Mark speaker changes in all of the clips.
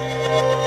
Speaker 1: Música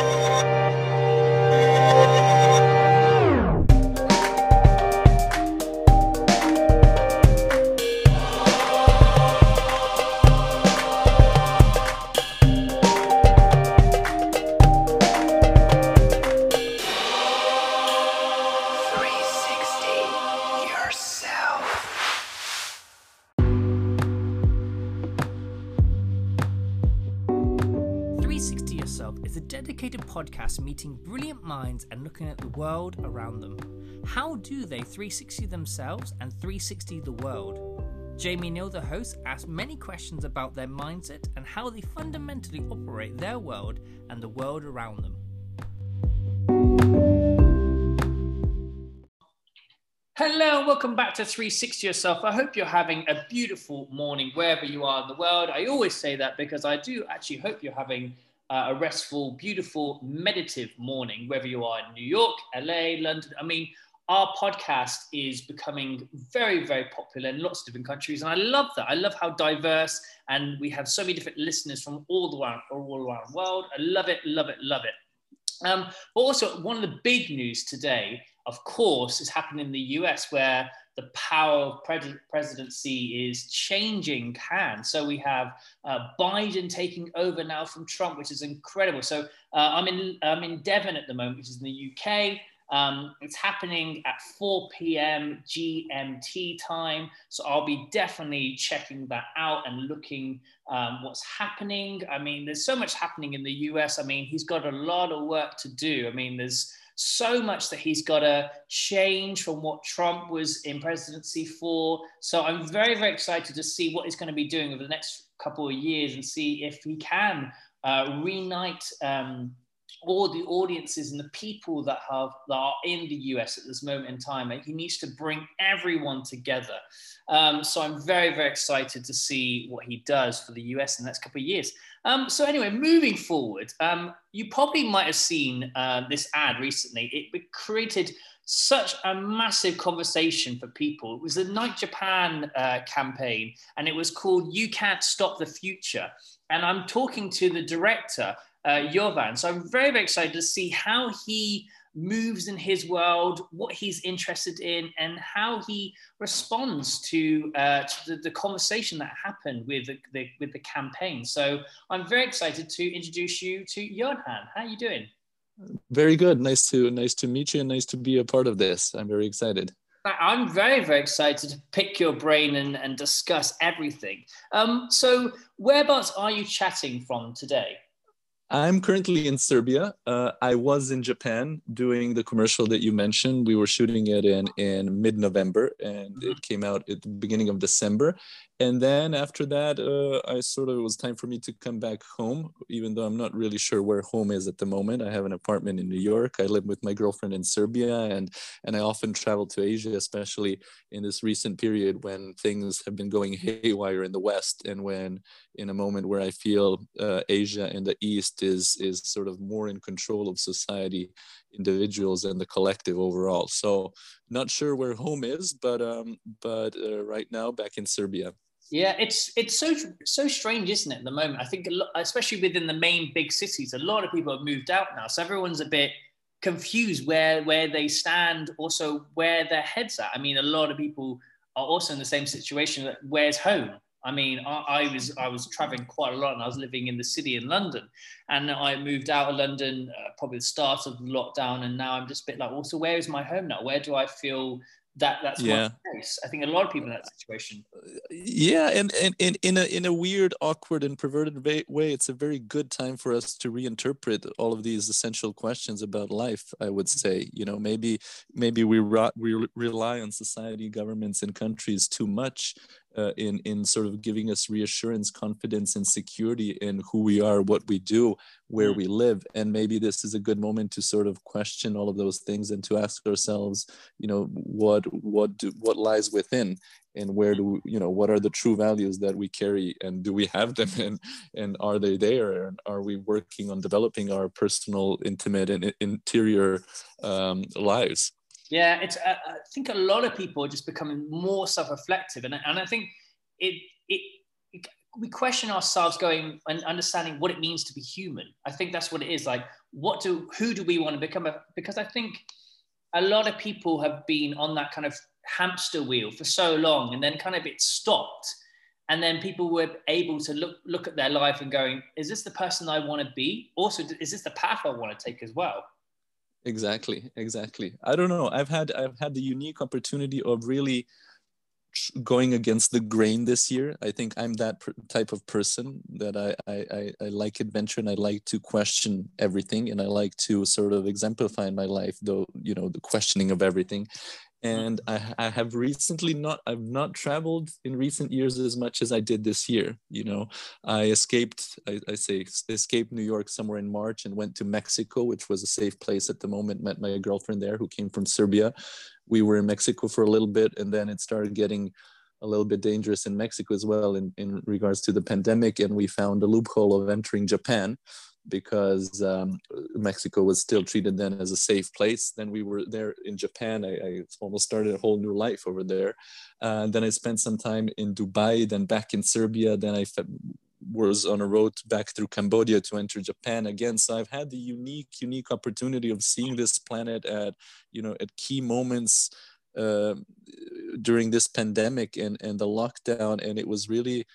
Speaker 1: meeting brilliant minds and looking at the world around them. How do they 360 themselves and 360 the world? Jamie Neal, the host, asks many questions about their mindset and how they fundamentally operate their world and the world around them. Hello, welcome back to 360 Yourself. I hope you're having a beautiful morning wherever you are in the world. I always say that because I do actually hope you're having uh, a restful, beautiful, meditative morning, whether you are in New York, LA, London. I mean, our podcast is becoming very, very popular in lots of different countries. And I love that. I love how diverse and we have so many different listeners from all the world, all around the world. I love it, love it, love it. Um, but also, one of the big news today, of course, is happening in the US where the power of pre- presidency is changing hands. So we have uh, Biden taking over now from Trump, which is incredible. So uh, I'm in I'm in Devon at the moment, which is in the UK. Um, it's happening at 4 p.m. GMT time. So I'll be definitely checking that out and looking um, what's happening. I mean, there's so much happening in the US. I mean, he's got a lot of work to do. I mean, there's so much that he's got to change from what Trump was in presidency for. So I'm very, very excited to see what he's going to be doing over the next couple of years and see if he can uh, reunite um, all the audiences and the people that have that are in the US at this moment in time. He needs to bring everyone together. Um, so I'm very, very excited to see what he does for the US in the next couple of years. Um, so anyway, moving forward, um, you probably might have seen uh, this ad recently. It created such a massive conversation for people. It was the Nike Japan uh, campaign, and it was called "You Can't Stop the Future." And I'm talking to the director, uh, Jovan. So I'm very, very excited to see how he moves in his world, what he's interested in, and how he responds to, uh, to the, the, conversation that happened with the, the, with the campaign. So I'm very excited to introduce you to Jovan. How are you doing?
Speaker 2: Very good. Nice to nice to meet you, and nice to be a part of this. I'm very excited.
Speaker 1: I'm very, very excited to pick your brain and, and discuss everything. Um, so, whereabouts are you chatting from today?
Speaker 2: I'm currently in Serbia. Uh, I was in Japan doing the commercial that you mentioned. We were shooting it in in mid November, and it mm-hmm. came out at the beginning of December and then after that uh, i sort of it was time for me to come back home even though i'm not really sure where home is at the moment. I have an apartment in new york. I live with my girlfriend in serbia and and i often travel to asia especially in this recent period when things have been going haywire in the west and when in a moment where i feel uh, asia and the east is is sort of more in control of society individuals and the collective overall. So not sure where home is but um but uh, right now back in serbia
Speaker 1: yeah, it's it's so so strange, isn't it? At the moment, I think, lot, especially within the main big cities, a lot of people have moved out now, so everyone's a bit confused where where they stand, also where their heads at. I mean, a lot of people are also in the same situation. That where's home? I mean, I, I, was I was traveling quite a lot, and I was living in the city in London, and I moved out of London uh, probably the start of the lockdown, and now I'm just a bit like, well, so where is my home now? Where do I feel that that's yeah. case. I think a lot of people in that situation.
Speaker 2: Yeah, and, and, and in a in a weird, awkward, and perverted way, it's a very good time for us to reinterpret all of these essential questions about life. I would say, you know, maybe maybe we we rely on society, governments, and countries too much uh, in in sort of giving us reassurance, confidence, and security in who we are, what we do, where mm. we live. And maybe this is a good moment to sort of question all of those things and to ask ourselves, you know, what what do, what lies within, and where do you know what are the true values that we carry, and do we have them, and and are they there, and are we working on developing our personal, intimate, and interior um, lives?
Speaker 1: Yeah, it's. Uh, I think a lot of people are just becoming more self-reflective, and and I think it it, it we question ourselves going and understanding what it means to be human. I think that's what it is. Like, what do who do we want to become? Because I think a lot of people have been on that kind of hamster wheel for so long, and then kind of it stopped, and then people were able to look look at their life and going, is this the person I want to be? Also, is this the path I want to take as well?
Speaker 2: Exactly, exactly. I don't know. I've had I've had the unique opportunity of really going against the grain this year. I think I'm that type of person that I, I, I, like adventure and I like to question everything and I like to sort of exemplify in my life, though, you know, the questioning of everything. Mm-hmm. And I, I have recently not, I've not traveled in recent years as much as I did this year. You know, I escaped, I, I say, escaped New York somewhere in March and went to Mexico, which was a safe place at the moment. Met my girlfriend there who came from Serbia we were in Mexico for a little bit, and then it started getting a little bit dangerous in Mexico as well in, in regards to the pandemic. And we found a loophole of entering Japan because um, Mexico was still treated then as a safe place. Then we were there in Japan. I, I almost started a whole new life over there. Uh, then I spent some time in Dubai, then back in Serbia. Then I was on a road back through Cambodia to enter Japan again. So I've had the unique, unique opportunity of seeing this planet at, you know, at key moments uh, during this pandemic and, and the lockdown. And it was really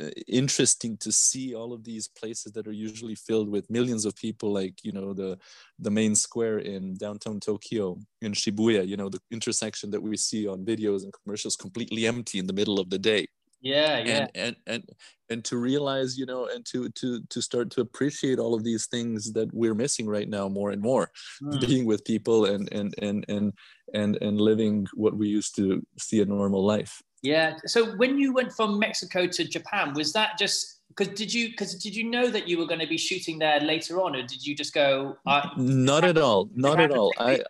Speaker 2: uh, interesting to see all of these places that are usually filled with millions of people, like, you know, the, the main square in downtown Tokyo, in Shibuya, you know, the intersection that we see on videos and commercials completely empty in the middle of the day.
Speaker 1: Yeah yeah.
Speaker 2: And, and and and to realize you know and to to to start to appreciate all of these things that we're missing right now more and more mm. being with people and and and and and and living what we used to see a normal life
Speaker 1: yeah. So when you went from mexico to japan was that just because did you because did you know that you were going to be shooting there later on or did you just go
Speaker 2: not at all not at all. I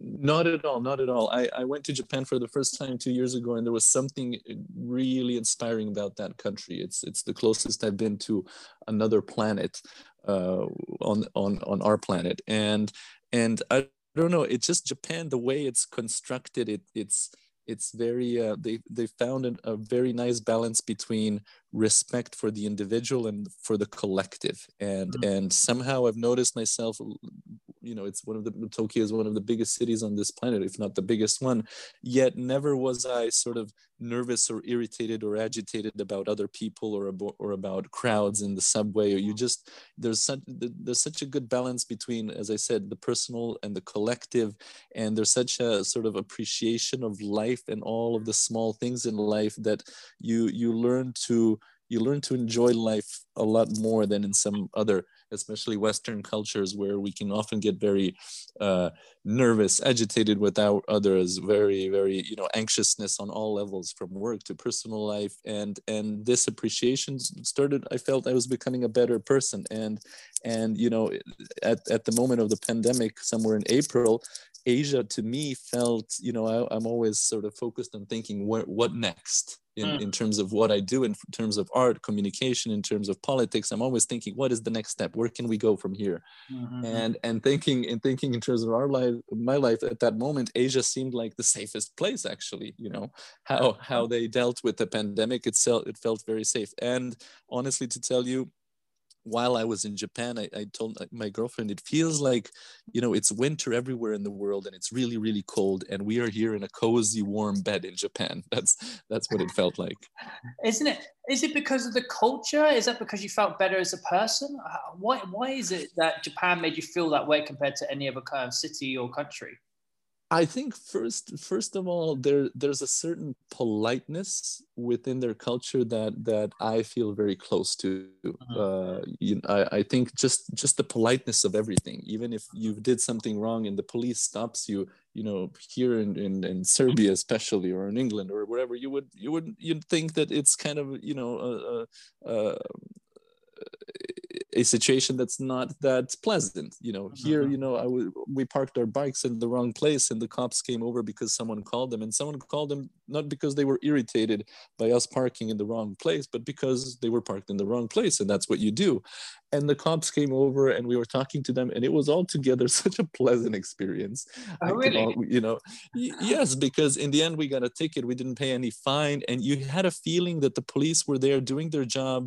Speaker 2: not at all not at all. I, I went to japan for the first time two years ago and there was something really inspiring about that country. It's it's the closest i've been to another planet uh, on on on our planet. And and i don't know it's just japan the way it's constructed it it's it's very uh, they they found an, a very nice balance between respect for the individual and for the collective. And mm-hmm. and somehow i've noticed myself you know it's one of the tokyo is one of the biggest cities on this planet if not the biggest one. Yet never was i sort of nervous or irritated or agitated about other people or about, or about crowds in the subway. Or you just there's such there's such a good balance between as i said the personal and the collective. And there's such a sort of appreciation of life and all of the small things in life that you you learn to you learn to enjoy life a lot more than in some other especially western cultures where we can often get very uh, nervous agitated without others very very you know anxiousness on all levels from work to personal life. And and this appreciation started i felt i was becoming a better person. And and you know at, at the moment of the pandemic somewhere in april asia to me felt you know I, i'm always sort of focused on thinking what what next in, mm. in terms of what I do, in terms of art, communication, in terms of politics. I'm always thinking, what is the next step? Where can we go from here? Mm-hmm. And and thinking and thinking in terms of our life, my life at that moment, Asia seemed like the safest place. Actually, you know how how they dealt with the pandemic itself. It felt very safe. And honestly, to tell you, while I was in Japan, I, I, told my girlfriend, it feels like, you know, it's winter everywhere in the world and it's really, really cold. And we are here in a cozy, warm bed in Japan. That's, that's what it felt like.
Speaker 1: Isn't it? Is it because of the culture? Is that because you felt better as a person? Uh, why, why is it that Japan made you feel that way compared to any other kind of city or country?
Speaker 2: I think first, first of all, there there's a certain politeness within their culture that that I feel very close to. Uh-huh. Uh, you, I, I think just just the politeness of everything. Even if you did something wrong and the police stops you, you know, here in, in, in Serbia especially, or in England or wherever, you would you would you'd think that it's kind of you know a, a, a situation that's not that pleasant you know here
Speaker 1: Mhm.
Speaker 2: you know I w- we parked our bikes in the wrong place and the cops came over because someone called them and someone called them not because they were irritated by us parking in the wrong place but because they were parked in the wrong place and that's what you do and the cops came over and we were talking to them and it was altogether such a pleasant experience
Speaker 1: Oh, really?
Speaker 2: al- you know yes because in the end we got a ticket we didn't pay any fine and you had a feeling that the police were there doing their job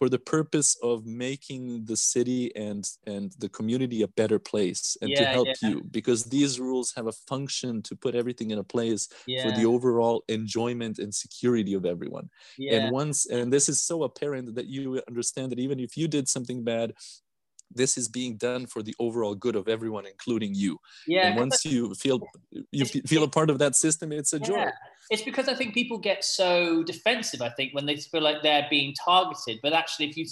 Speaker 2: for the purpose of making the city and and the community a better place and to help
Speaker 1: yeah.
Speaker 2: you because these rules have a function to put everything in a place
Speaker 1: Yeah.
Speaker 2: for the overall enjoyment and security of everyone
Speaker 1: yeah.
Speaker 2: and once and this is so apparent that you understand that even if you did something bad this is being done for the overall good of everyone including you
Speaker 1: yeah.
Speaker 2: and once you feel you feel a part of that system it's a joy
Speaker 1: Yeah. It's because I think people get so defensive, I think, when they feel like they're being targeted. But actually, if you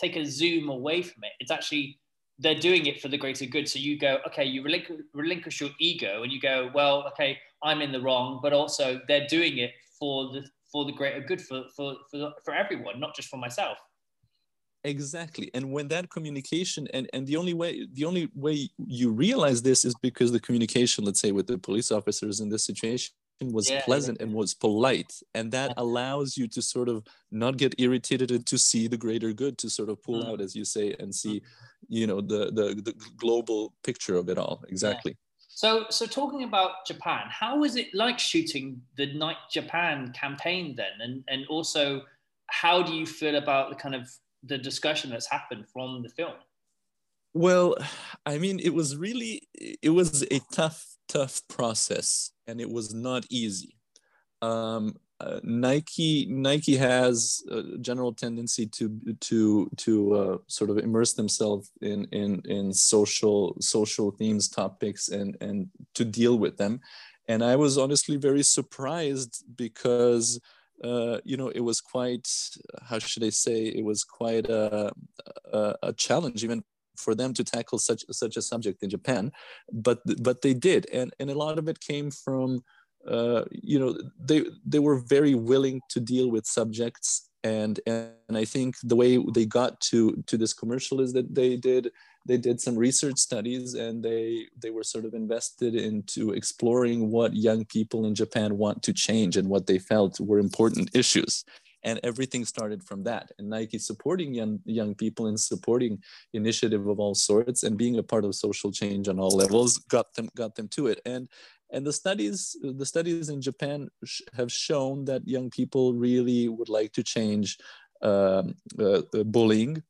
Speaker 1: take a zoom away from it, it's actually they're doing it for the greater good. So you go, okay, you relinqu- relinquish your ego and you go, well, okay, I'm in the wrong, but also they're doing it for the for the greater good for for for, for everyone, not just for myself.
Speaker 2: Exactly and when that communication and and the only way the only way you realize this is because the communication let's say with the police officers in this situation was
Speaker 1: Yeah,
Speaker 2: pleasant and was polite and that
Speaker 1: Yeah.
Speaker 2: allows you to sort of not get irritated and to see the greater good to sort of pull
Speaker 1: Mm.
Speaker 2: out as you say and see you know the the, the global picture of it all. Exactly.
Speaker 1: So, so talking about Japan, how was it like shooting the Nike Japan campaign then, and and also how do you feel about the kind of the discussion that's happened from the film?
Speaker 2: Well, I mean, it was really it was a tough, tough process, and it was not easy. Um, uh, Nike Nike has a general tendency to to to uh, sort of immerse themselves in in in social social themes, topics, and and to deal with them. And I was honestly very surprised because uh, you know it was quite how should I say it was quite a, a, a challenge even for them to tackle such such a subject in Japan, but but they did, and and a lot of it came from uh, you know they they were very willing to deal with subjects, and and I think the way they got to to this commercial is that they did they did some research studies and they they were sort of invested into exploring what young people in Japan want to change and what they felt were important issues. And everything started from that. And nike supporting young young people and supporting initiative of all sorts and being a part of social change on all levels got them got them to it. And and the studies the studies in japan sh- have shown that young people really would like to change um, uh, uh, bullying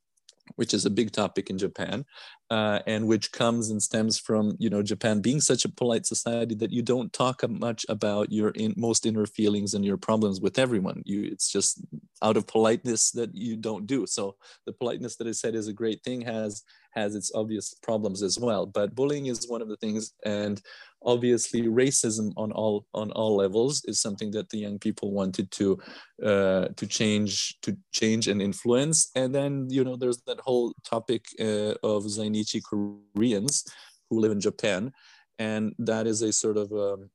Speaker 2: which is a big topic in Japan, uh, and which comes and stems from you know Japan being such a polite society that you don't talk much about your in, most inner feelings and your problems with everyone. You it's just out of politeness that you don't do. So the politeness that I said is a great thing has has its obvious problems as well. But bullying is one of the things, and obviously racism on all on all levels is something that the young people wanted to uh, to change to change and influence. And then you know there's that whole topic uh, of zainichi koreans who live in japan. And that is a sort of um,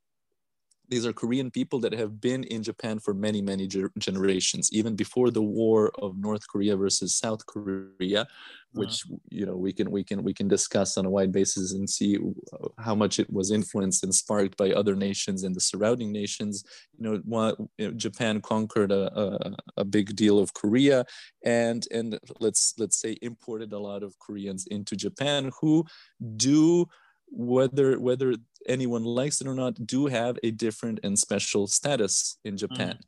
Speaker 2: these are Korean people that have been in Japan for many, many ge- generations, even before the war of North Korea versus South Korea, uh-huh. which you know we can we can we can discuss on a wide basis and see uh, how much it was influenced and sparked by other nations and the surrounding nations. You know, what, you know, Japan conquered a, a, a big deal of Korea, and and let's let's say imported a lot of Koreans into Japan who do whether whether anyone likes it or not do have a different and special status in mm. japan.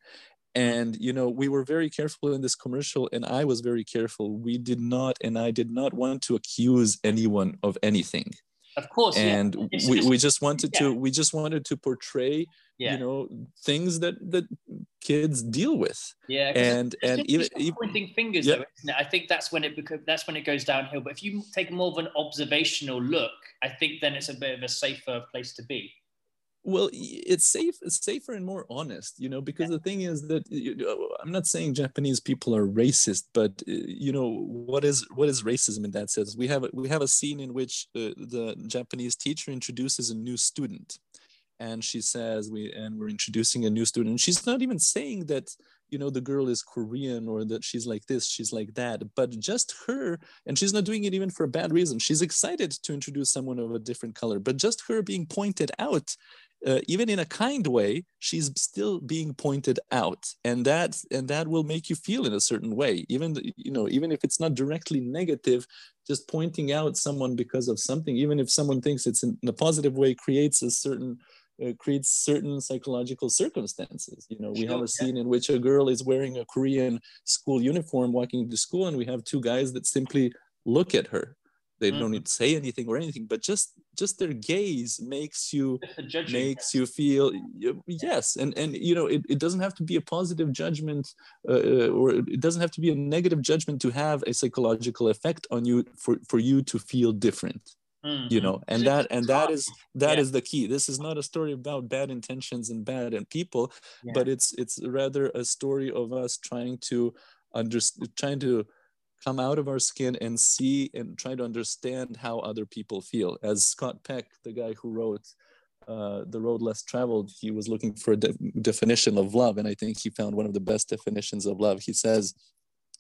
Speaker 2: And you know we were very careful in this commercial and i was very careful. We did not and i did not want to accuse anyone of anything
Speaker 1: Of course,
Speaker 2: and
Speaker 1: yeah.
Speaker 2: We,
Speaker 1: just-
Speaker 2: we just wanted
Speaker 1: yeah.
Speaker 2: to we just wanted to portray
Speaker 1: yeah,
Speaker 2: you know things that that kids deal with
Speaker 1: yeah
Speaker 2: and and even, even
Speaker 1: pointing fingers,
Speaker 2: Yeah.
Speaker 1: though, isn't it? I think that's when it becomes that's when it goes downhill. But if you take more of an observational look, I think then it's a bit of a safer place to be.
Speaker 2: Well it's safe it's safer and more honest you know because the thing is that you know, i'm not saying japanese people are racist but uh, you know what is what is racism in that sense? We have a, we have a scene in which uh, the japanese teacher introduces a new student and she says we and we're introducing a new student. And she's not even saying that you know the girl is korean or that she's like this she's like that but just her and she's not doing it even for a bad reason. She's excited to introduce someone of a different color but just her being pointed out uh, even in a kind way she's still being pointed out and that and that will make you feel in a certain way even you know even if it's not directly negative just pointing out someone because of something even if someone thinks it's in a positive way creates a certain uh, creates certain psychological circumstances. You know, we sure, have a scene yeah. in which a girl is wearing a Korean school uniform walking to school, and we have two guys that simply look at her. They mm-hmm. don't need to say anything or anything, but just just their gaze makes you makes you feel yes, and and you know it, it doesn't have to be a positive judgment uh, uh, or it doesn't have to be a negative judgment to have a psychological effect on you for for you to feel different Mm-hmm. you know and that and that is that yeah. is the key this is not a story about bad intentions and bad and people yeah. but it's it's rather a story of us trying to understand trying to come out of our skin and see and try to understand how other people feel as scott peck the guy who wrote uh, the road less traveled he was looking for a de- definition of love and i think he found one of the best definitions of love he says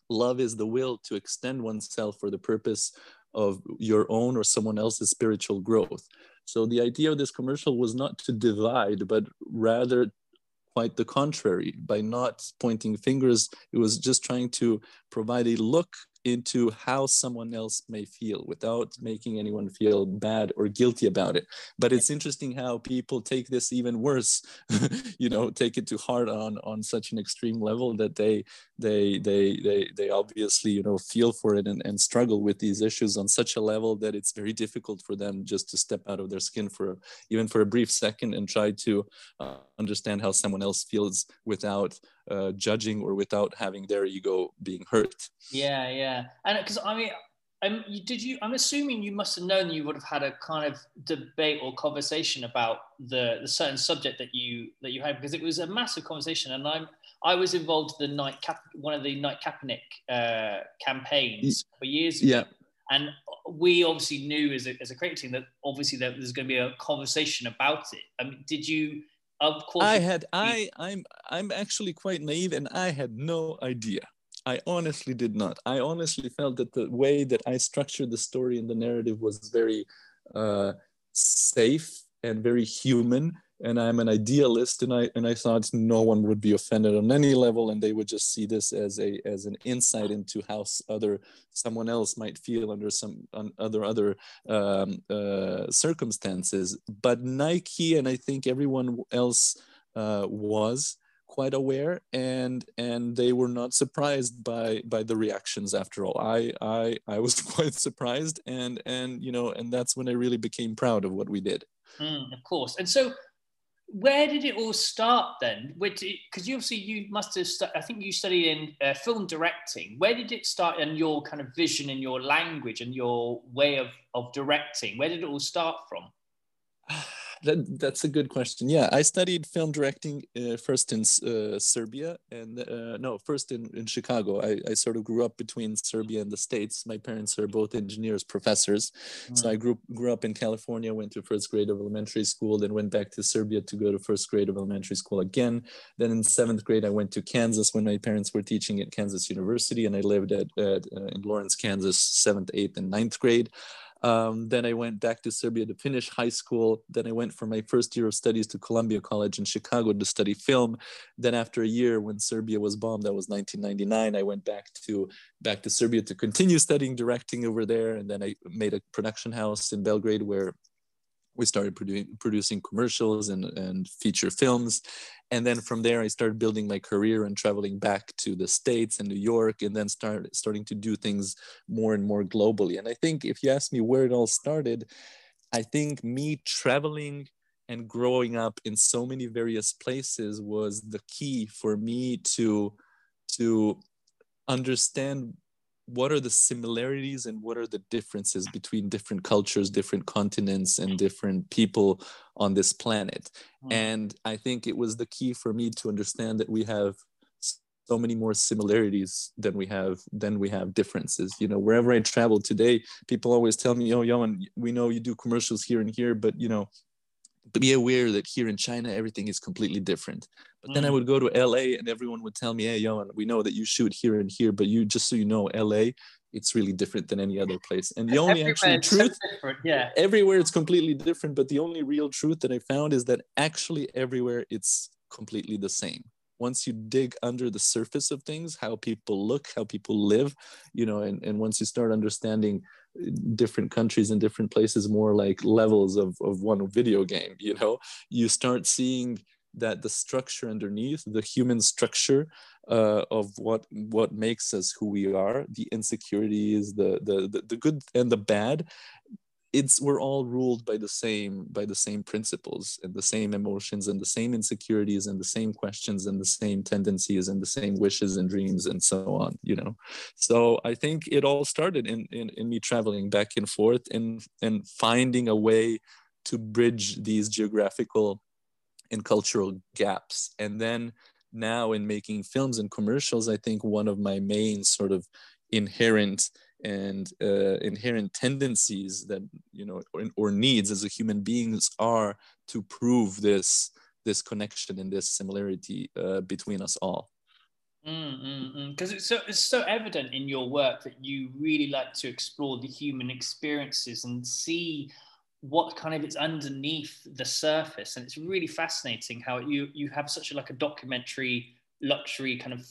Speaker 2: love is the will to extend oneself for the purpose of your own or someone else's spiritual growth. So the idea of this commercial was not to divide, but rather quite the contrary. By not pointing fingers, it was just trying to provide a look into how someone else may feel without making anyone feel bad or guilty about it but it's interesting how people take this even worse you know take it to heart on on such an extreme level that they they they they, they obviously you know feel for it and, and struggle with these issues on such a level that it's very difficult for them just to step out of their skin for even for a brief second and try to uh, understand how someone else feels without uh, judging or without having their ego being hurt.
Speaker 1: Yeah, yeah, and because I mean, um, did you? I'm assuming you must have known you would have had a kind of debate or conversation about the the certain subject that you that you had because it was a massive conversation, and I'm I was involved in the night cap one of the Nike Kaepernick uh, campaigns for years
Speaker 2: ago. Yeah.
Speaker 1: And we obviously knew as a, as a creative team that obviously that there's going to be a conversation about it. I mean, did you of course
Speaker 2: i had i i'm i'm actually quite naive and i had no idea i honestly did not i honestly felt that the way that i structured the story and the narrative was very uh, safe and very human and I'm an idealist, and I and I thought no one would be offended on any level, and they would just see this as a as an insight into how other someone else might feel under some other other um, uh, circumstances. But Nike and I think everyone else uh, was quite aware and and they were not surprised by by the reactions after all i i i was quite surprised and and you know and that's when i really became proud of what we did
Speaker 1: mm, of course and so where did it all start then? Because you obviously you must have. Stu- I think you studied in uh, film directing. Where did it start and your kind of vision and your language and your way of of directing? Where did it all start from?
Speaker 2: That, that's a good question. Yeah, I studied film directing uh, first in uh, Serbia and uh, no, first in, in Chicago. I, I sort of grew up between Serbia and the States. My parents are both engineers, professors. Mm. So I grew, grew up in California, went to first grade of elementary school, then went back to Serbia to go to first grade of elementary school again. Then in seventh grade, I went to Kansas when my parents were teaching at Kansas University, and I lived at, at uh, in Lawrence, Kansas, seventh, eighth, and ninth grade. Um, then I went back to Serbia to finish high school. Then I went for my first year of studies to Columbia College in Chicago to study film. Then after a year, when Serbia was bombed, that was 1999, I went back to back to Serbia to continue studying directing over there. And then I made a production house in Belgrade where we started produ- producing commercials and, and feature films. And then from there i started building my career and traveling back to the states and new york and then start starting to do things more and more globally. And i think if you ask me where it all started i think me traveling and growing up in so many various places was the key for me to to understand what are the similarities and what are the differences between different cultures different continents and different people on this planet mm. and i think it was the key for me to understand that we have so many more similarities than we have than we have differences you know wherever i travel today people always tell me oh Jovan, we know you do commercials here and here but you know be aware that here in China everything is completely different. But mm. then I mm. would go to LA and everyone would tell me, "Hey, yo, we know that you shoot here and here, but you just so you know, LA, it's really different than any other place." And the only actual truth,
Speaker 1: so yeah,
Speaker 2: everywhere it's completely different. But the only real truth that I found is that actually everywhere it's completely the same once you dig under the surface of things how people look how people live you know and, and once you start understanding uh, different countries and different places more like levels of, of one video game you know you start seeing that the structure underneath the human structure uh, of what what makes us who we are the insecurities the, the the the good and the bad it's we're all ruled by the same by the same principles and the same emotions and the same insecurities and the same questions and the same tendencies and the same wishes and dreams and so on you know? So i think it all started in in, in me traveling back and forth and and finding a way to bridge these geographical and cultural gaps. And then now in making films and commercials i think one of my main sort of inherent and uh, inherent tendencies that you know or, or, needs as a human beings are to prove this this connection and this similarity uh, between us all.
Speaker 1: Because mm, mm, mm. it's so it's so evident in your work that you really like to explore the human experiences and see what kind of is underneath the surface. And it's really fascinating how you you have such a like a documentary luxury kind of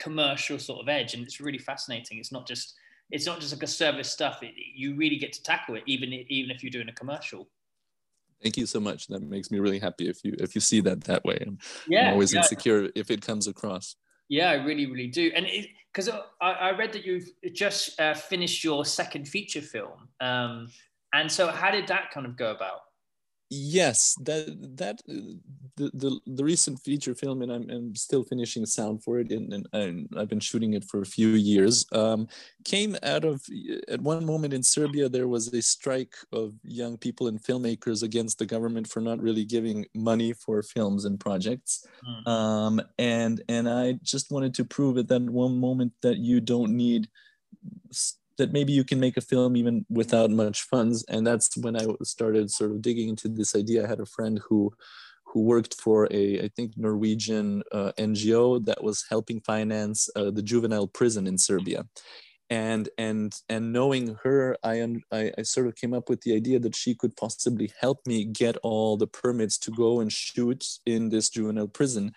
Speaker 1: commercial sort of edge. And it's really fascinating. It's not just it's not just like a service stuff. It, you really get to tackle it, even even if you're doing a commercial.
Speaker 2: Thank you so much. That makes me really happy if you if you see that that way. I'm, yeah, I'm always yeah. insecure if it comes across.
Speaker 1: Yeah, I really, really do. And because I, I, read that you've just uh, finished your second feature film, um, and so how did that kind of go about?
Speaker 2: Yes that that the, the, the recent feature film and I'm, I'm still finishing sound for it and, and, i've been shooting it for a few years um, came out of at one moment in serbia there was a strike of young people and filmmakers against the government for not really giving money for films and projects mm. um, and and i just wanted to prove at that one moment that you don't need that maybe you can make a film even without much funds. And that's when i started sort of digging into this idea. I had a friend who who worked for a i think norwegian uh, ngo that was helping finance uh, the juvenile prison in serbia. And and and knowing her I, I, I sort of came up with the idea that she could possibly help me get all the permits to go and shoot in this juvenile prison.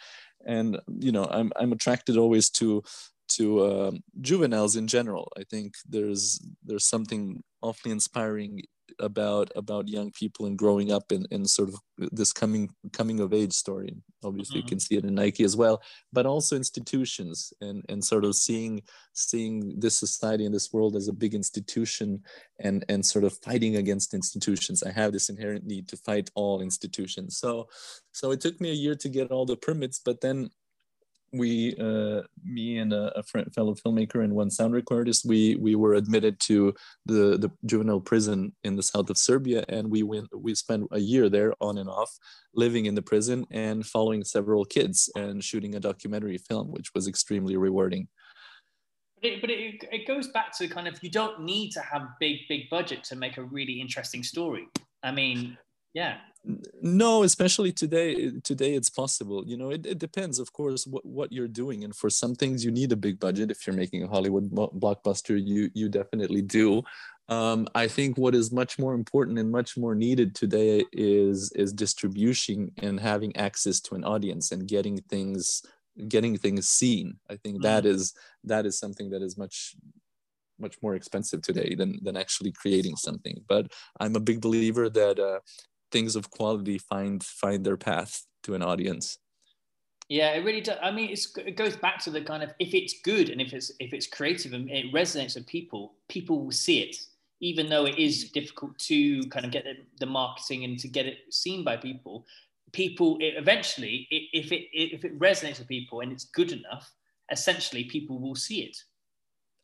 Speaker 2: And you know i'm, I'm attracted always to to um, juveniles in general. I think there's there's something awfully inspiring about about young people and growing up in, in sort of this coming coming of age story. Obviously, mm-hmm. you can see it in Nike as well, but also institutions and and sort of seeing seeing this society and this world as a big institution and and sort of fighting against institutions. I have this inherent need to fight all institutions. So so it took me a year to get all the permits, but then we, uh, me and a, a friend, fellow filmmaker and one sound recordist, we we were admitted to the the juvenile prison in the south of Serbia, and we went we spent a year there on and off, living in the prison and following several kids and shooting a documentary film, which was extremely rewarding.
Speaker 1: But it, but it, it goes back to kind of you don't need to have big big budget to make a really interesting story. I mean, yeah
Speaker 2: no especially today today it's possible. You know it, it depends of course what, what you're doing. And for some things you need a big budget. If you're making a hollywood blockbuster you you definitely do. Um, i think what is much more important and much more needed today is is distribution and having access to an audience and getting things getting things seen. I think mm-hmm. that is that is something that is much much more expensive today than than actually creating something. But i'm a big believer that uh, things of quality find find their path to an audience.
Speaker 1: Yeah it really does. I mean it goes back to the kind of if it's good and if it's if it's creative and it resonates with people people will see it even though it is difficult to kind of get the, the marketing and to get it seen by people. People it, eventually if it if it resonates with people and it's good enough essentially people will see it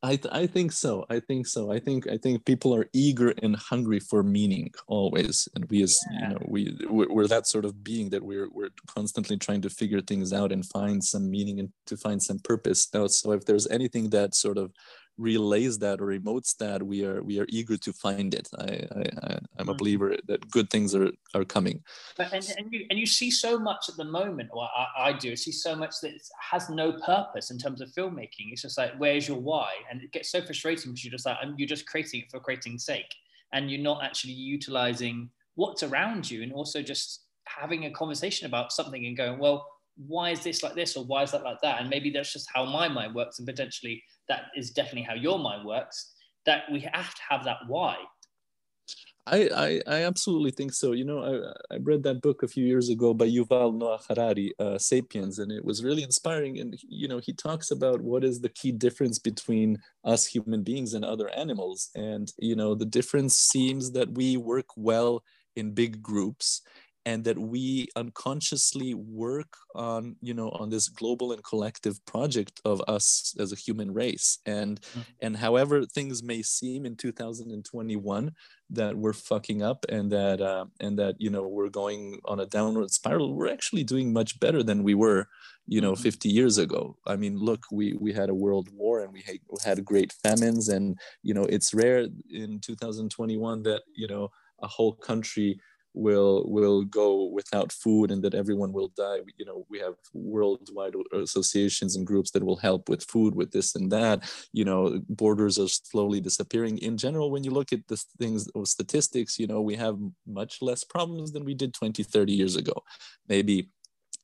Speaker 2: I, th- I think so. I think so. I think I think people are eager and hungry for meaning always, and we as yeah. you know we we're, that sort of being that we're we're constantly trying to figure things out and find some meaning and to find some purpose. So if there's anything that sort of relays that or emotes that we are we are eager to find it. I, I i'm a mm. believer that good things are are coming.
Speaker 1: But and, and you and you see so much at the moment or I, I do see so much that has no purpose in terms of filmmaking. It's just like where's your why? And it gets so frustrating because you're just like you're just creating it for creating sake. And you're not actually utilizing what's around you and also just having a conversation about something and going well why is this like this or why is that like that? And maybe that's just how my mind works and potentially that is definitely how your mind works that we have to have that why
Speaker 2: I, I, I absolutely think so. You know, I, I read that book a few years ago by Yuval Noah Harari, uh, *Sapiens*, and it was really inspiring. And you know, he talks about what is the key difference between us human beings and other animals. And you know, the difference seems that we work well in big groups, and that we unconsciously work on you know on this global and collective project of us as a human race and mm-hmm. and however things may seem in 2021 that we're fucking up and that uh, and that you know we're going on a downward spiral we're actually doing much better than we were you know mm-hmm. 50 years ago i mean look we we had a world war and we had, had great famines and you know it's rare in 2021 that you know a whole country will will go without food and that everyone will die. You know we have worldwide associations and groups that will help with food with this and that. You know borders are slowly disappearing. In general when you look at the things or statistics you know we have much less problems than we did 20 30 years ago. Maybe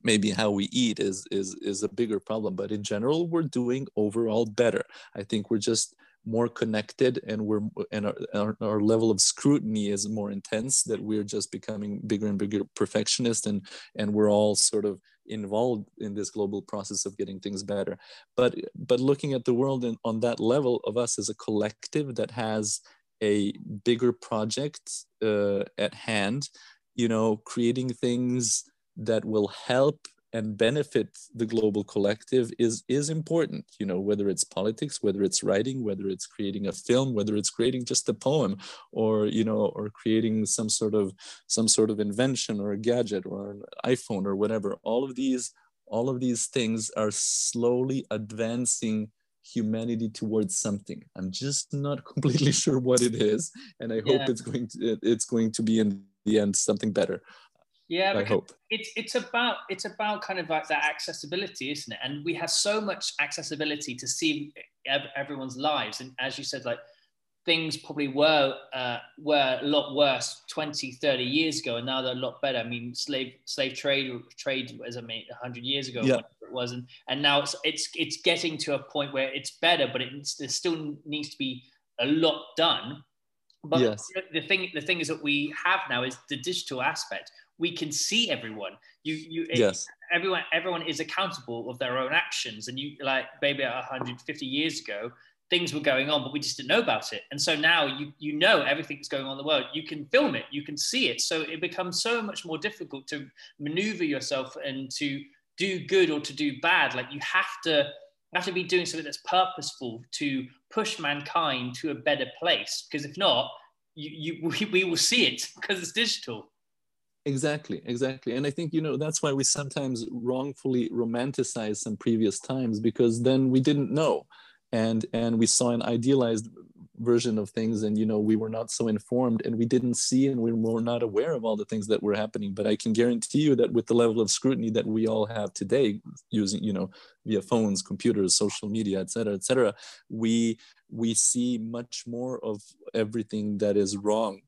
Speaker 2: maybe how we eat is is is a bigger problem but in general we're doing overall better. I think we're just more connected and we're and our, our, our, level of scrutiny is more intense that we're just becoming bigger and bigger perfectionists and and we're all sort of involved in this global process of getting things better. But but looking at the world in, on that level of us as a collective that has a bigger project uh, at hand you know creating things that will help and benefit the global collective is is important you know whether it's politics whether it's writing whether it's creating a film whether it's creating just a poem or you know or creating some sort of some sort of invention or a gadget or an iphone or whatever. All of these all of these things are slowly advancing humanity towards something. I'm just not completely sure what it is and i hope yeah. it's going to it's going to be in the end something better
Speaker 1: yeah, I hope it's it's about it's about kind of like that accessibility, isn't it? And we have so much accessibility to see everyone's lives, and as you said, like things probably were uh, were a lot worse 20 30 years ago and now they're a lot better i mean slave slave trade trade as i mean 100 years ago
Speaker 2: yeah.
Speaker 1: it was and, and now it's it's it's getting to a point where it's better but it there still needs to be a lot done but yes. the thing the thing is that we have now is the digital aspect we can see everyone. You, you,
Speaker 2: yes.
Speaker 1: everyone, everyone is accountable of their own actions. And you, like, maybe 150 years ago, things were going on, but we just didn't know about it. And so now you, you know everything that's going on in the world. You can film it, you can see it. So it becomes so much more difficult to maneuver yourself and to do good or to do bad. Like you have to have to be doing something that's purposeful to push mankind to a better place. Because if not, you, you we, we will see it because it's digital.
Speaker 2: Exactly, exactly. And I think, you know, that's why we sometimes wrongfully romanticize some previous times because then we didn't know. And and we saw an idealized version of things and you know we were not so informed and we didn't see and we were not aware of all the things that were happening but i can guarantee you that with the level of scrutiny that we all have today using you know via phones computers social media et cetera et cetera we we see much more of everything that is wrong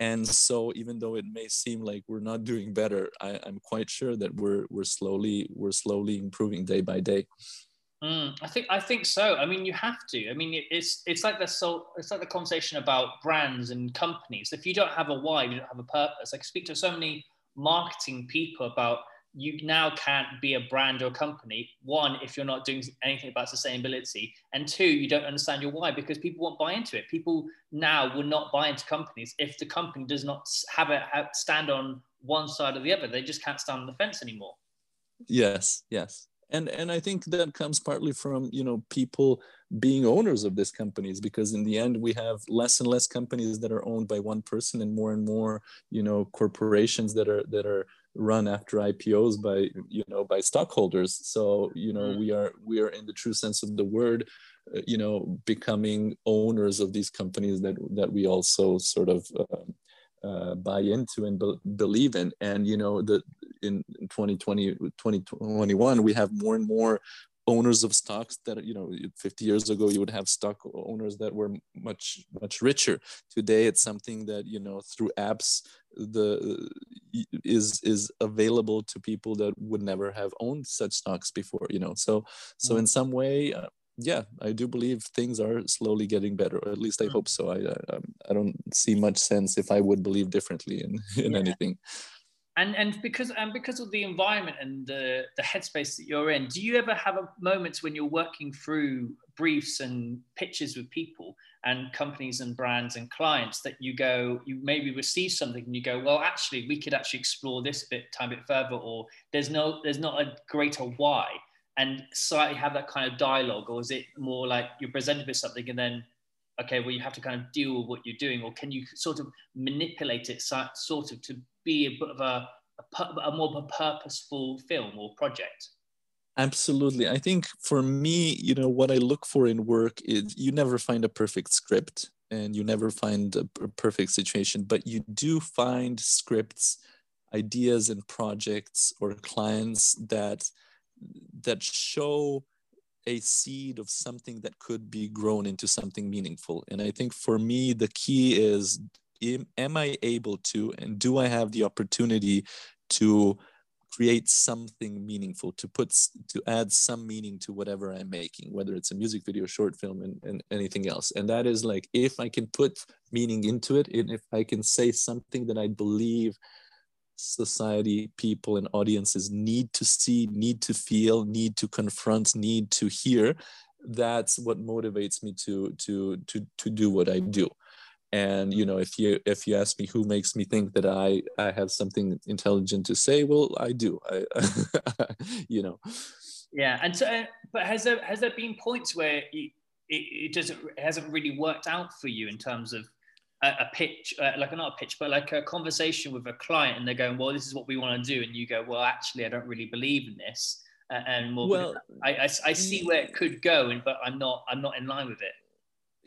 Speaker 2: and so even though it may seem like we're not doing better I, am quite sure that we're we're slowly we're slowly improving day by day.
Speaker 1: Mm, i think i think so. I mean you have to. I mean it's it's like the so it's like the conversation about brands and companies. If you don't have a why you don't have a purpose. I speak to so many marketing people about you now can't be a brand or company. One, if you're not doing anything about sustainability, and two, you don't understand your why because people won't buy into it. People now will not buy into companies if the company does not have a stand on one side or the other. They just can't stand on the fence anymore.
Speaker 2: Yes, yes, and and I think that comes partly from you know people being owners of these companies because in the end we have less and less companies that are owned by one person and more and more you know corporations that are that are run after IPOs by you know by stockholders. So you know mm. we are we are in the true sense of the word uh, you know becoming owners of these companies that that we also sort of uh, uh, buy into and be- believe in and you know the in 2020 2021 we have more and more owners of stocks that you know 50 years ago you would have stock owners that were much much richer. Today it's something that you know through apps the is is available to people that would never have owned such stocks before you know. So so in some way uh, yeah i do believe things are slowly getting better or at least i mm. hope so. I i, um, I don't see much sense if i would believe differently in in yeah. anything
Speaker 1: and and because and because of the environment and the the headspace that you're in do you ever have moments when you're working through briefs and pitches with people and companies and brands and clients that you go you maybe receive something and you go well actually we could actually explore this a bit time bit further or there's no there's not a greater why? And slightly have that kind of dialogue or is it more like you're presented with something and then okay well you have to kind of deal with what you're doing or can you sort of manipulate it sort of to be a bit of a, a, a more of a purposeful film or project?
Speaker 2: Absolutely. I think for me you know what i look for in work is you never find a perfect script and you never find a perfect situation but you do find scripts ideas and projects or clients that that show a seed of something that could be grown into something meaningful and i think for me the key is am, I able to, and do I have the opportunity to create something meaningful, to put, to add some meaning to whatever I'm making, whether it's a music video, short film, and, and anything else. And that is like, if I can put meaning into it, and if I can say something that I believe society, people, and audiences need to see, need to feel, need to confront, need to hear, that's what motivates me to to to to do what I do. And you know if you if you ask me who makes me think that i i have something intelligent to say well i do. I you know.
Speaker 1: Yeah and so but has there has there been points where it, it, doesn't it hasn't really worked out for you in terms of a, a pitch uh, like not a pitch but like a conversation with a client and they're going well this is what we want to do and you go well actually i don't really believe in this uh, and more well I, I, I see where it could go and but i'm not i'm not in line with it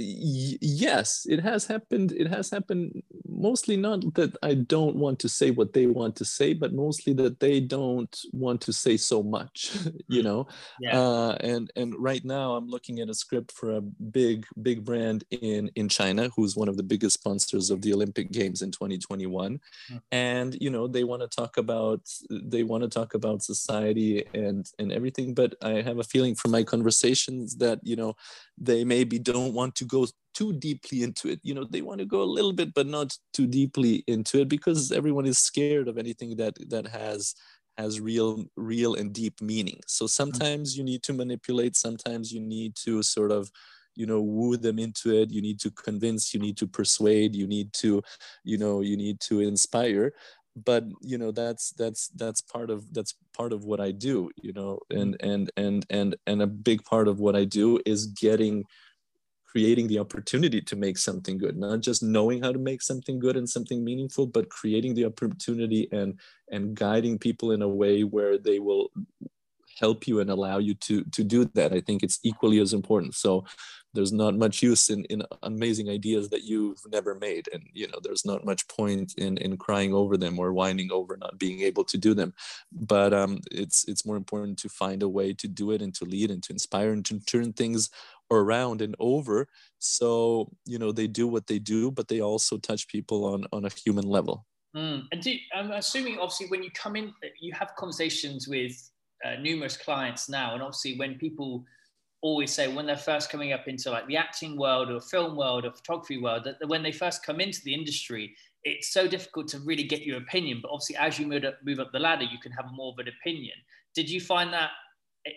Speaker 2: yes it has happened it has happened mostly not that i don't want to say what they want to say but mostly that they don't want to say so much you know yeah. uh, and and right now i'm looking at a script for a big big brand in in china who's one of the biggest sponsors of the olympic games in 2021 mm-hmm. and you know they want to talk about they want to talk about society and and everything but i have a feeling from my conversations that you know they maybe don't want to go too deeply into it. You know they want to go a little bit but not too deeply into it because everyone is scared of anything that that has has real real and deep meaning. So sometimes you need to manipulate. Sometimes you need to sort of you know woo them into it. You need to convince you need to persuade you need to you know you need to inspire. But you know that's that's that's part of that's part of what i do you know and and and and and a big part of what i do is getting creating the opportunity to make something good not just knowing how to make something good and something meaningful but creating the opportunity and and guiding people in a way where they will help you and allow you to to do that. I think it's equally as important. So there's not much use in, in amazing ideas that you've never made. And you know there's not much point in in crying over them or whining over not being able to do them. But um, it's it's more important to find a way to do it and to lead and to inspire and to turn things around and over. So you know they do what they do but they also touch people on on a human level.
Speaker 1: Mm. and do, i'm assuming obviously when you come in you have conversations with uh, numerous clients now and obviously when people always say when they're first coming up into like the acting world or film world or photography world that when they first come into the industry it's so difficult to really get your opinion. But obviously as you move up, move up the ladder you can have more of an opinion. Did you find that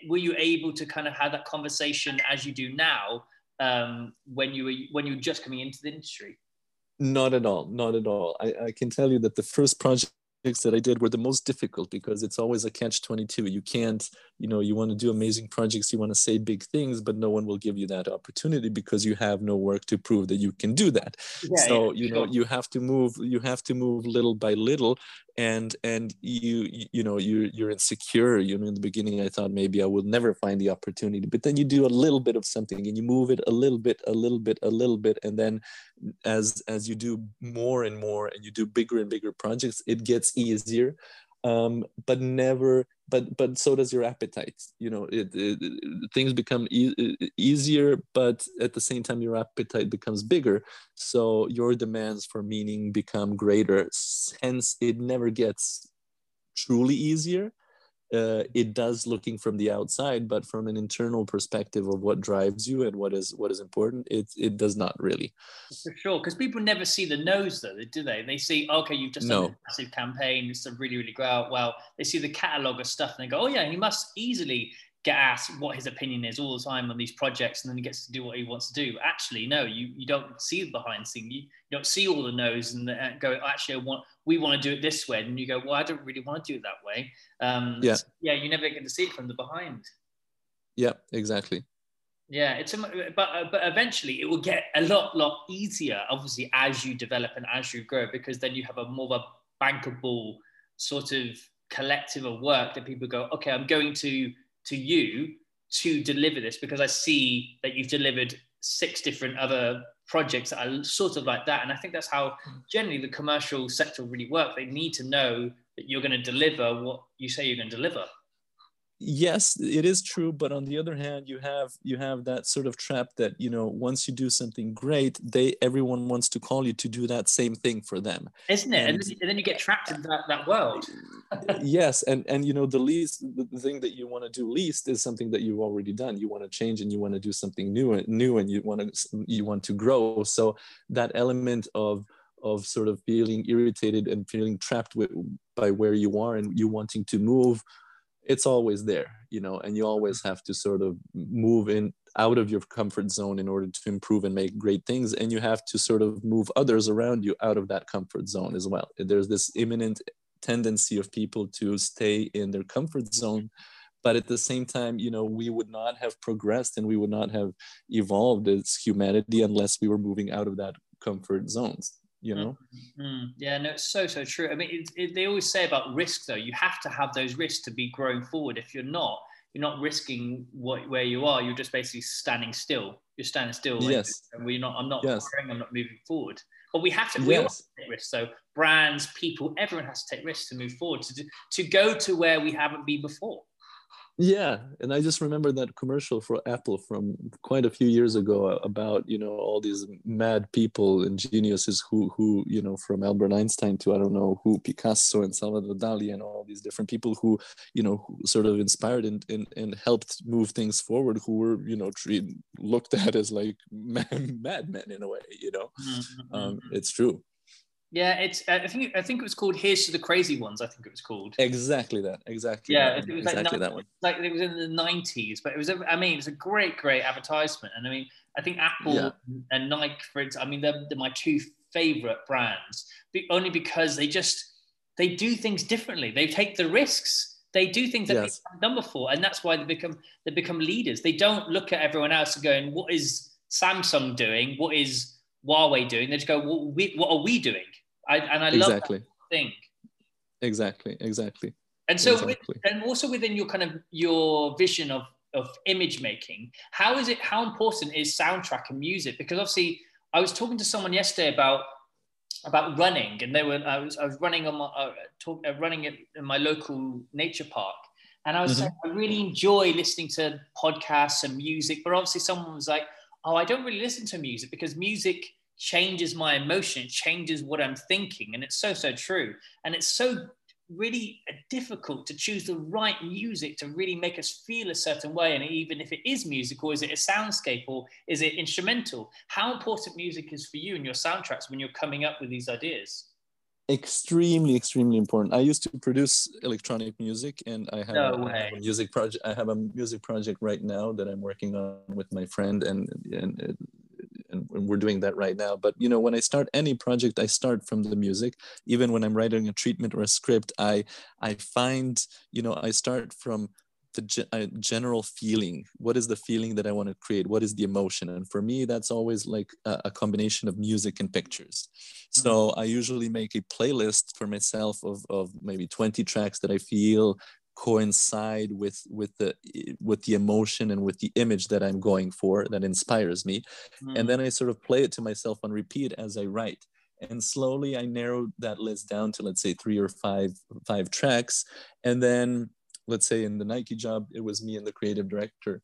Speaker 1: were you able to kind of have that conversation as you do now um, when you were when you were just coming into the industry?
Speaker 2: Not at all. Not at all. I, I can tell you that the first project that I did were the most difficult because it's always a catch 22. You can't you know you want to do amazing projects you want to say big things but no one will give you that opportunity because you have no work to prove that you can do that. Yeah, so yeah, you know you have to move you have to move little by little and and you you know you you're insecure. You know in the beginning i thought maybe i will never find the opportunity but then you do a little bit of something and you move it a little bit a little bit a little bit and then as as you do more and more and you do bigger and bigger projects it gets easier. Um, but never but but so does your appetite. You know it, it, it, things become e- easier but at the same time your appetite becomes bigger. So your demands for meaning become greater. Hence it never gets truly easier uh, it does looking from the outside, but from an internal perspective of what drives you and what is what is important, it it does not really.
Speaker 1: For sure, because people never see the nose though, do they? They see, okay, you've just no. done a massive campaign, it's a really really great. Well, they see the catalog of stuff and they go, oh yeah, he must easily get asked what his opinion is all the time on these projects and then he gets to do what he wants to do. Actually no you, you don't see the behind scene. You, you don't see all the no's and the, go actually I want we want to do it this way. And you go well I don't really want to do it that way. Um, yeah. yeah you never get to see it from the behind.
Speaker 2: Yeah exactly.
Speaker 1: Yeah it's a, but uh, but eventually it will get a lot lot easier obviously as you develop and as you grow because then you have a more of a bankable sort of collective of work that people go okay I'm going to to you to deliver this because I see that you've delivered six different other projects that are sort of like that. And I think that's how generally the commercial sector really work. They need to know that you're going to deliver what you say you're going to deliver
Speaker 2: yes it is true but on the other hand you have you have that sort of trap that you know once you do something great they everyone wants to call you to do that same thing for them.
Speaker 1: Isn't it? And, and then you get trapped in that, that world.
Speaker 2: Yes and and you know the least the thing that you want to do least is something that you've already done. You want to change and you want to do something new and new and you want to you want to grow. So that element of of sort of feeling irritated and feeling trapped with, by where you are and you wanting to move it's always there you know and you always have to sort of move in out of your comfort zone in order to improve and make great things and you have to sort of move others around you out of that comfort zone as well. There's this imminent tendency of people to stay in their comfort zone but at the same time you know we would not have progressed and we would not have evolved as humanity unless we were moving out of that comfort zones you know?
Speaker 1: Mm-hmm. yeah no it's so so true. I mean it, it, they always say about risk though you have to have those risks to be growing forward. If you're not you're not risking what where you are you're just basically standing still. You're standing still
Speaker 2: yes.
Speaker 1: and we're not i'm not yes. growing i'm not moving forward. But we have to we yes. take risks so brands people everyone has to take risks to move forward to, to go to where we haven't been before
Speaker 2: yeah and i just remember that commercial for apple from quite a few years ago about you know all these mad people and geniuses who who you know from albert einstein to i don't know who picasso and salvador dali and all these different people who you know who sort of inspired and, and, and helped move things forward who were you know treated, looked at as like madmen in a way you know mm-hmm. um, it's true
Speaker 1: yeah, it's. Uh, I think. I think it was called "Here's to the Crazy Ones." I think it was called.
Speaker 2: Exactly that. Exactly.
Speaker 1: Yeah,
Speaker 2: that
Speaker 1: it was exactly like, that one. Like it was in the nineties, but it was. I mean, it's a great, great advertisement, and I mean, I think Apple yeah. and Nike, for example, I mean, they're, they're my two favorite brands, only because they just they do things differently. They take the risks. They do things that yes. they done before, and that's why they become they become leaders. They don't look at everyone else and going, "What is Samsung doing? What is Huawei doing?" They just go, "What, we, what are we doing?" I, and I exactly. love that thing.
Speaker 2: Exactly, exactly.
Speaker 1: And so, exactly. With, and also within your kind of your vision of of image making, how is it? How important is soundtrack and music? Because obviously, I was talking to someone yesterday about about running, and they were I was I was running on my uh, talk, uh, running in my local nature park, and I was mm-hmm. saying I really enjoy listening to podcasts and music, but obviously someone was like, "Oh, I don't really listen to music because music changes my emotion, it changes what I'm thinking. And it's so, so true. And it's so really uh, difficult to choose the right music to really make us feel a certain way. And even if it is musical, is it a soundscape or is it instrumental? How important music is for you and your soundtracks when you're coming up with these ideas?
Speaker 2: extremely extremely important i used to produce electronic music and i have, no a, I have, a, music project i have a music project right now that i'm working on with my friend and and and, we're doing that right now. But you know when i start any project i start from the music. Even when i'm writing a treatment or a script i i find you know i start from the ge- uh, general feeling. What is the feeling that i want to create? What is the emotion? And for me that's always like a, a combination of music and pictures. So mm-hmm. i usually make a playlist for myself of, of maybe 20 tracks that i feel coincide with with the with the emotion and with the image that i'm going for that inspires me. Mm. and then i sort of play it to myself on repeat as i write. And slowly i narrowed that list down to let's say three or five five tracks. And then let's say in the nike job it was me and the creative director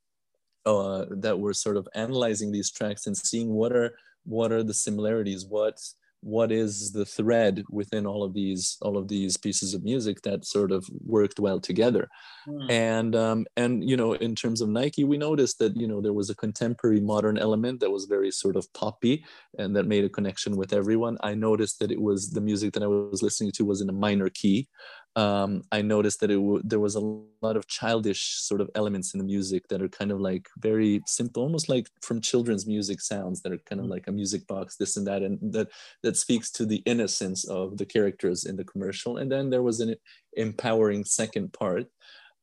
Speaker 2: uh, that were sort of analyzing these tracks and seeing what are what are the similarities what what is the thread within all of these all of these pieces of music that sort of worked well together mm. and um, and you know in terms of nike we noticed that you know there was a contemporary modern element that was very sort of poppy and that made a connection with everyone i noticed that it was the music that i was listening to was in a minor key um, I noticed that it w- there was a lot of childish sort of elements in the music that are kind of like very simple, almost like from children's music sounds that are kind of mm. like a music box, this and that, and that that speaks to the innocence of the characters in the commercial. And then there was an empowering second part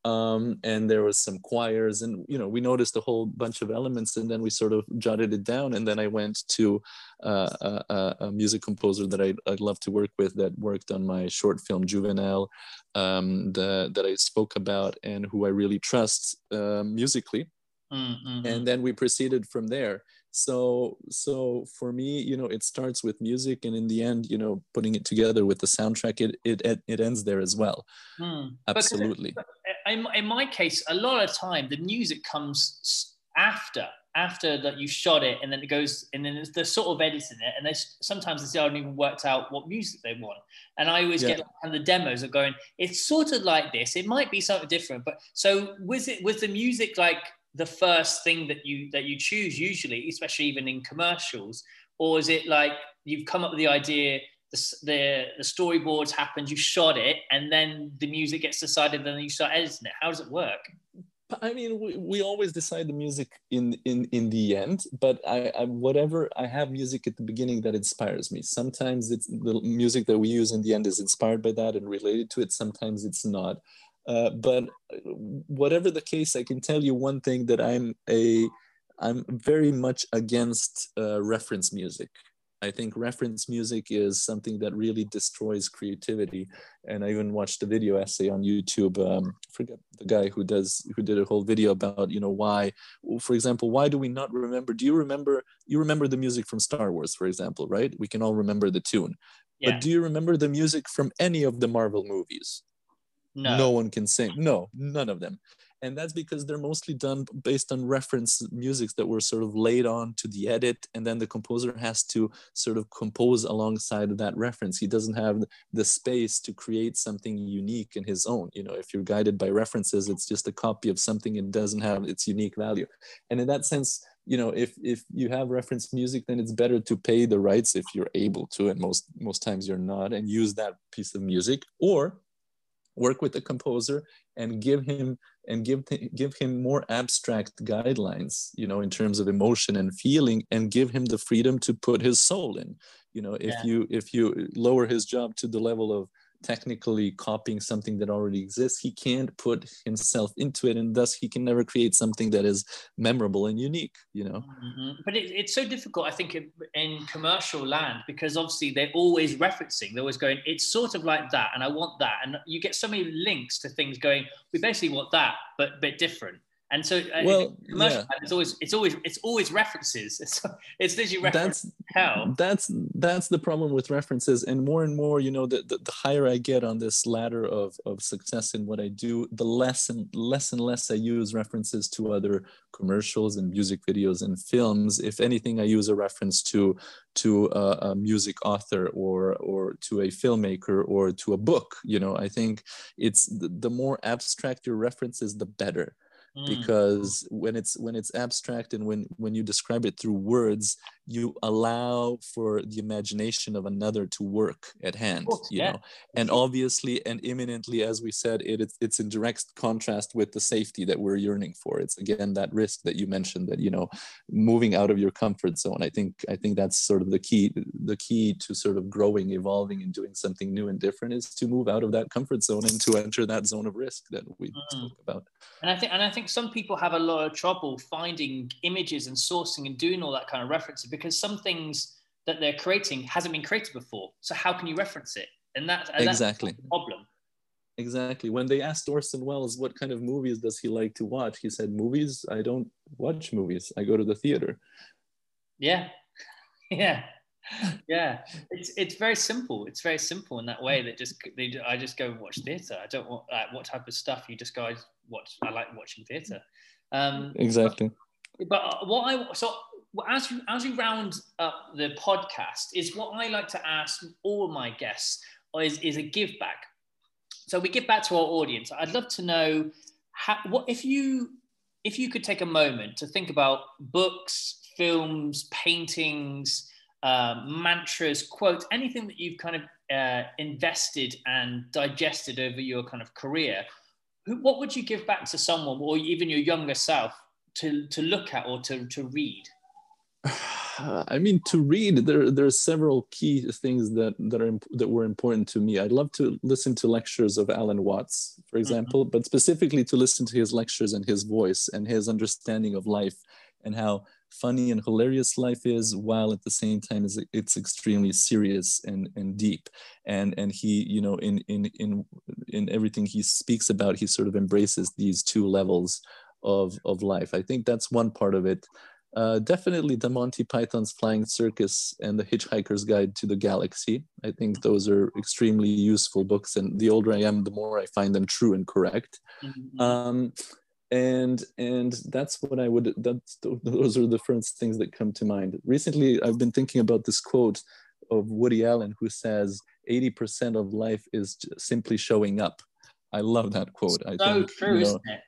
Speaker 2: um, and there was some choirs and you know we noticed a whole bunch of elements and then we sort of jotted it down and then i went to uh, a, a, music composer that I, would love to work with that worked on my short film juvenile um, the, that i spoke about and who i really trust uh, musically mm-hmm. and then we proceeded from there so so for me you know it starts with music and in the end you know putting it together with the soundtrack it it, it ends there as well mm. absolutely but
Speaker 1: in, in my case a lot of time the music comes after after that you shot it and then it goes and then they're sort of editing it and they sometimes they still haven't even worked out what music they want. And i always yeah. get like, the demos are going it's sort of like this. It might be something different but so was it was the music like the first thing that you that you choose usually, especially even in commercials, or is it like you've come up with the idea, the the, storyboards happened, you shot it, and then the music gets decided, then you start editing it? How does it work?
Speaker 2: I mean, we, we always decide the music in in in the end, but I, I whatever I have music at the beginning that inspires me. Sometimes it's the music that we use in the end is inspired by that and related to it. Sometimes it's not. Uh, but whatever the case, I can tell you one thing that I'm a I'm very much against uh, reference music. I think reference music is something that really destroys creativity. And I even watched a video essay on YouTube. Um, forget the guy who does who did a whole video about you know why, for example, why do we not remember? Do you remember you remember the music from Star Wars, for example, right? We can all remember the tune. Yeah. But do you remember the music from any of the Marvel movies? No. no one can sing. No, none of them. And that's because they're mostly done based on reference musics that were sort of laid on to the edit. And then the composer has to sort of compose alongside that reference. He doesn't have the space to create something unique in his own. You know, if you're guided by references, it's just a copy of something it doesn't have its unique value. And in that sense, you know if if you have reference music then it's better to pay the rights if you're able to and most most times you're not and use that piece of music or work with the composer and give him and give give him more abstract guidelines you know in terms of emotion and feeling and give him the freedom to put his soul in you know if yeah. you if you lower his job to the level of technically copying something that already exists. He can't put himself into it and thus he can never create something that is memorable and unique you know?
Speaker 1: Mm-hmm. but it, it's so difficult i think in, in, commercial land because obviously they're always referencing they're always going it's sort of like that and i want that. And you get so many links to things going we basically want that but bit different and so, uh, well, yeah. it's always it's always it's always references. It's it's literally reference that's, hell.
Speaker 2: That's that's the problem with references, and more and more, you know, the, the, the higher I get on this ladder of of success in what I do, the less and less and less I use references to other commercials and music videos and films. If anything, I use a reference to to a, a music author or or to a filmmaker or to a book. You know, I think it's the, the more abstract your references, the better. Because when it's when it's abstract and when when you describe it through words you allow for the imagination of another to work at hand course, you yeah. know? And obviously and imminently as we said it, it's, it's in direct contrast with the safety that we're yearning for. It's again that risk that you mentioned that you know moving out of your comfort zone. I think i think that's sort of the key the key to sort of growing evolving and doing something new and different is to move out of that comfort zone and to enter that zone of risk that we mm. spoke about.
Speaker 1: And i think and i think some people have a lot of trouble finding images and sourcing and doing all that kind of references because some things that they're creating hasn't been created before. So how can you reference it? And that and
Speaker 2: exactly
Speaker 1: the problem.
Speaker 2: Exactly. When they asked Orson Welles what kind of movies does he like to watch, he said, "Movies. I don't watch movies. I go to the theater."
Speaker 1: Yeah, yeah, yeah. It's it's very simple. It's very simple in that way. That just they, I just go watch theater. I don't want like what type of stuff you just guys watch. I like watching theater. Um,
Speaker 2: exactly.
Speaker 1: But, but what I so as you as you round up the podcast, is what I like to ask all my guests is, is a give back. So we give back to our audience. I'd love to know how, what if you if you could take a moment to think about books, films, paintings, uh, mantras, quotes, anything that you've kind of uh, invested and digested over your kind of career. Who, what would you give back to someone, or even your younger self, to to look at or to to read?
Speaker 2: I mean, to read, there there are several key things that that are that were important to me. I'd love to listen to lectures of Alan Watts, for mm-hmm. example, mm-hmm. but specifically to listen to his lectures and his voice and his understanding of life and how funny and hilarious life is, while at the same time is it's extremely serious and and deep. And and he, you know, in in in in everything he speaks about, he sort of embraces these two levels of of life. I think that's one part of it. Uh, definitely the Monty Python's Flying Circus and the Hitchhiker's Guide to the Galaxy. I think those are extremely useful books, and the older I am, the more I find them true and correct. Mm-hmm. Um, and and that's what I would. That's those are the first things that come to mind. Recently, I've been thinking about this quote of Woody Allen, who says, "80% of life is simply showing up." I love that quote.
Speaker 1: So
Speaker 2: I
Speaker 1: think, true, you know, isn't it?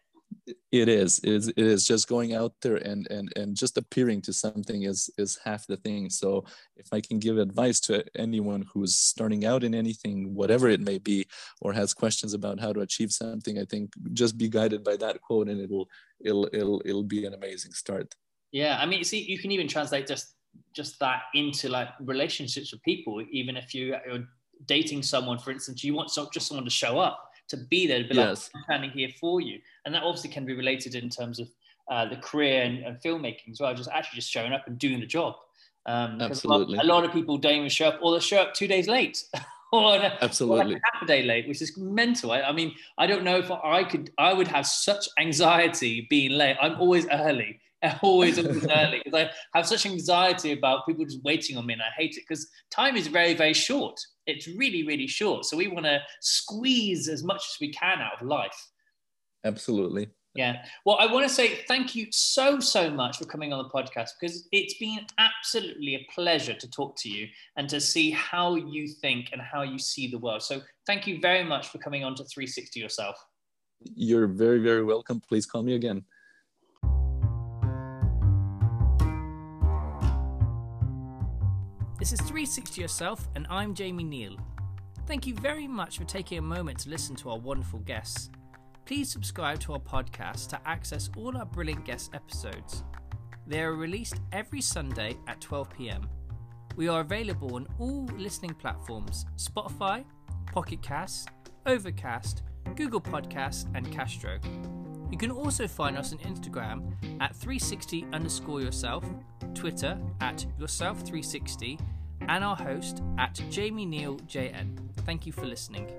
Speaker 2: It is it is, it is just going out there and and and just appearing to something is is half the thing. So if i can give advice to anyone who's starting out in anything whatever it may be or has questions about how to achieve something i think just be guided by that quote and it'll it'll it'll, it'll be an amazing start.
Speaker 1: Yeah i mean see you can even translate just just that into like relationships with people. Even if you, you're dating someone for instance you want so, just someone to show up to be there, to be yes. like, I'm standing here for you. And that obviously can be related in terms of uh, the career and, and, filmmaking as well, just actually just showing up and doing the job. Um,
Speaker 2: Absolutely.
Speaker 1: A lot, of people don't even show up or they show up two days late. or
Speaker 2: Absolutely.
Speaker 1: Or half a day late, which is mental. I, I, mean, I don't know if I could, I would have such anxiety being late. I'm always early, always open early because I have such anxiety about people just waiting on me and I hate it because time is very, very short it's really, really short. So we want to squeeze as much as we can out of life.
Speaker 2: Absolutely.
Speaker 1: Yeah. Well, I want to say thank you so, so much for coming on the podcast because it's been absolutely a pleasure to talk to you and to see how you think and how you see the world. So thank you very much for coming on to 360 yourself.
Speaker 2: You're very, very welcome. Please call me again.
Speaker 1: This is 360 Yourself, and I'm Jamie Neal. Thank you very much for taking a moment to listen to our wonderful guests. Please subscribe to our podcast to access all our brilliant guest episodes. They are released every Sunday at 12 pm. We are available on all listening platforms Spotify, Pocket Cast, Overcast, Google Podcasts, and Castro. You can also find us on Instagram at 360 underscore yourself, Twitter at yourself360, and our host at Jamie Neal JN. Thank you for listening.